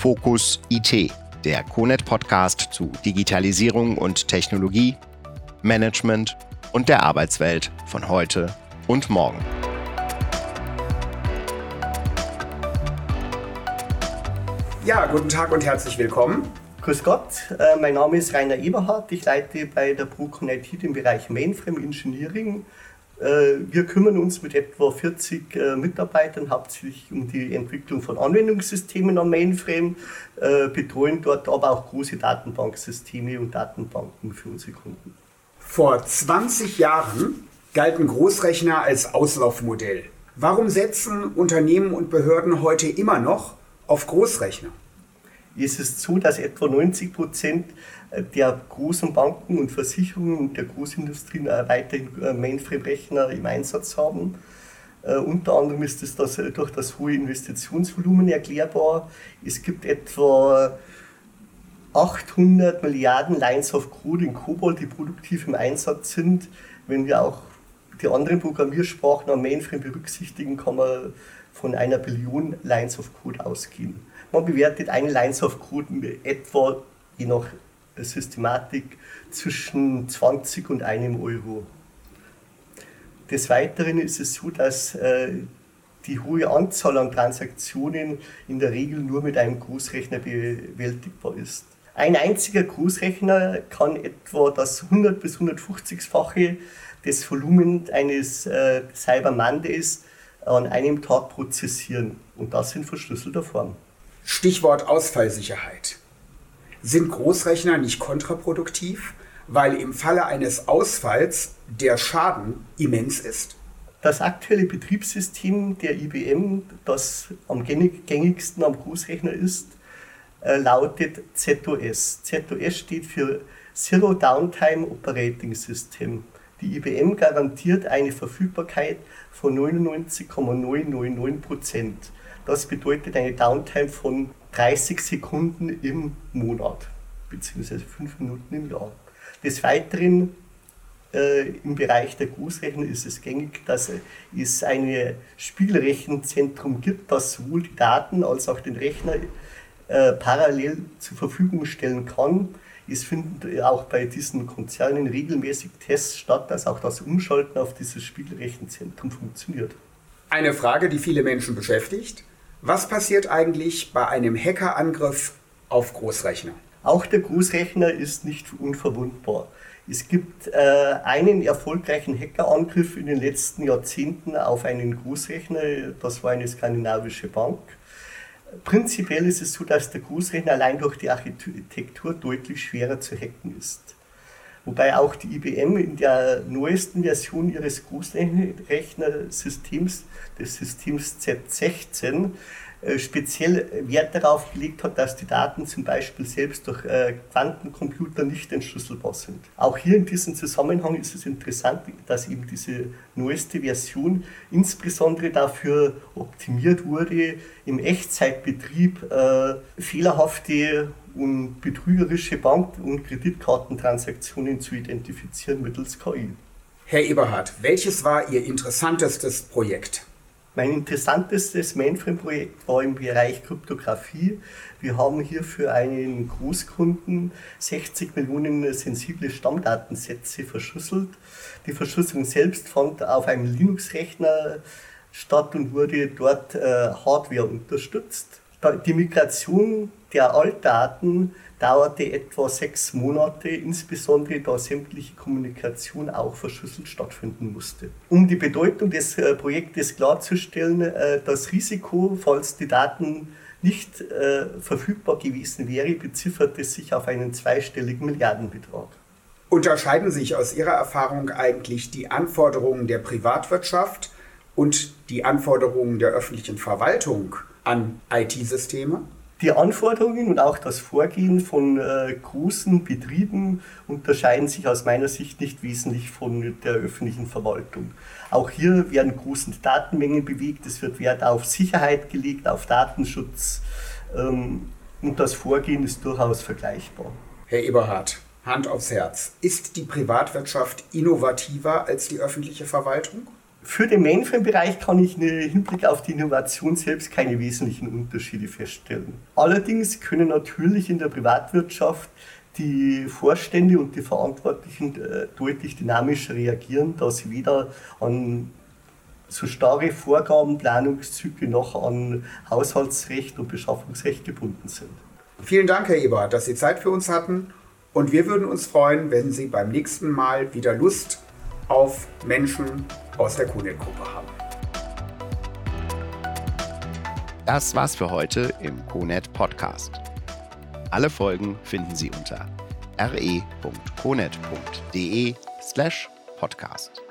Fokus IT, der CONET Podcast zu Digitalisierung und Technologie, Management und der Arbeitswelt von heute und morgen. Ja, guten Tag und herzlich willkommen. Grüß Gott, äh, mein Name ist Rainer Eberhardt. Ich leite bei der Procon IT den Bereich Mainframe Engineering. Äh, wir kümmern uns mit etwa 40 äh, Mitarbeitern hauptsächlich um die Entwicklung von Anwendungssystemen am Mainframe, betreuen dort aber auch große Datenbanksysteme und Datenbanken für unsere Kunden. Vor 20 Jahren galten Großrechner als Auslaufmodell. Warum setzen Unternehmen und Behörden heute immer noch auf Großrechner? Ist es so, dass etwa 90 Prozent der großen Banken und Versicherungen und der Großindustrien weiterhin äh, Mainframe-Rechner im Einsatz haben. Uh, unter anderem ist es das, äh, durch das hohe Investitionsvolumen erklärbar. Es gibt etwa 800 Milliarden Lines of Code in COBOL, die produktiv im Einsatz sind. Wenn wir auch die anderen Programmiersprachen am Mainframe berücksichtigen, kann man von einer Billion Lines of Code ausgehen. Man bewertet eine Lines of Code etwa, je nach Systematik, zwischen 20 und einem Euro. Des Weiteren ist es so, dass äh, die hohe Anzahl an Transaktionen in der Regel nur mit einem Großrechner bewältigbar ist. Ein einziger Großrechner kann etwa das 100 bis 150-fache des Volumens eines äh, Cyber Mondays an einem Tag prozessieren und das in verschlüsselter Form. Stichwort Ausfallsicherheit. Sind Großrechner nicht kontraproduktiv, weil im Falle eines Ausfalls der Schaden immens ist? Das aktuelle Betriebssystem der IBM, das am gängigsten am Großrechner ist, äh, lautet ZOS. ZOS steht für Zero Downtime Operating System. Die IBM garantiert eine Verfügbarkeit von 99,999 Prozent. Das bedeutet eine Downtime von 30 Sekunden im Monat, beziehungsweise 5 Minuten im Jahr. Des Weiteren äh, im Bereich der Großrechner ist es gängig, dass es ein Spielrechenzentrum gibt, das sowohl die Daten als auch den Rechner äh, parallel zur Verfügung stellen kann. Es finden auch bei diesen Konzernen regelmäßig Tests statt, dass auch das Umschalten auf dieses Spielrechenzentrum funktioniert. Eine Frage, die viele Menschen beschäftigt. Was passiert eigentlich bei einem Hackerangriff auf Großrechner? Auch der Großrechner ist nicht unverwundbar. Es gibt äh, einen erfolgreichen Hackerangriff in den letzten Jahrzehnten auf einen Großrechner, das war eine skandinavische Bank. Prinzipiell ist es so, dass der Großrechner allein durch die Architektur deutlich schwerer zu hacken ist. Wobei auch die IBM in der neuesten Version ihres Großrechnersystems, des Systems Z16, äh, speziell Wert darauf gelegt hat, dass die Daten zum Beispiel selbst durch äh, Quantencomputer nicht entschlüsselbar sind. Auch hier in diesem Zusammenhang ist es interessant, dass eben diese neueste Version insbesondere dafür optimiert wurde, im Echtzeitbetrieb äh, fehlerhafte und betrügerische Bank- und Kreditkartentransaktionen zu identifizieren mittels KI. Herr Eberhard, welches war Ihr interessantestes Projekt? Mein interessantestes Mainframe-Projekt war im Bereich Kryptographie. Wir haben hier für einen Großkunden 60 Millionen sensible Stammdatensätze verschlüsselt. Die Verschlüsselung selbst fand auf einem Linux-Rechner statt und wurde dort äh, Hardware unterstützt. Die Migration der Altdaten dauerte etwa sechs Monate, insbesondere da sämtliche Kommunikation auch verschlüsselt stattfinden musste. Um die Bedeutung des äh, Projektes klarzustellen, äh, das Risiko, falls die Daten nicht äh, verfügbar gewesen wäre, bezifferte sich auf einen zweistelligen Milliardenbetrag. Unterscheiden sich aus Ihrer Erfahrung eigentlich die Anforderungen der Privatwirtschaft und die Anforderungen der öffentlichen Verwaltung an IT-Systeme? Die Anforderungen und auch das Vorgehen von äh, großen Betrieben unterscheiden sich aus meiner Sicht nicht wesentlich von der öffentlichen Verwaltung. Auch hier werden große Datenmengen bewegt, es wird Wert auf Sicherheit gelegt, auf Datenschutz ähm, und das Vorgehen ist durchaus vergleichbar. Herr Eberhard, Hand aufs Herz. Ist die Privatwirtschaft innovativer als die öffentliche Verwaltung? Für den Mainframe-Bereich kann ich im Hinblick auf die Innovation selbst keine wesentlichen Unterschiede feststellen. Allerdings können natürlich in der Privatwirtschaft die Vorstände und die Verantwortlichen äh, deutlich dynamischer reagieren, da sie weder an so starre Vorgaben, Planungszyklen noch an Haushaltsrecht und Beschaffungsrecht gebunden sind. Vielen Dank, Herr Eber, dass Sie Zeit für uns hatten. Und wir würden uns freuen, wenn Sie beim nächsten Mal wieder Lust auf Menschen aus der Konet-Gruppe haben. Das war's für heute im Konet Podcast. Alle Folgen finden Sie unter re.conet.de slash podcast.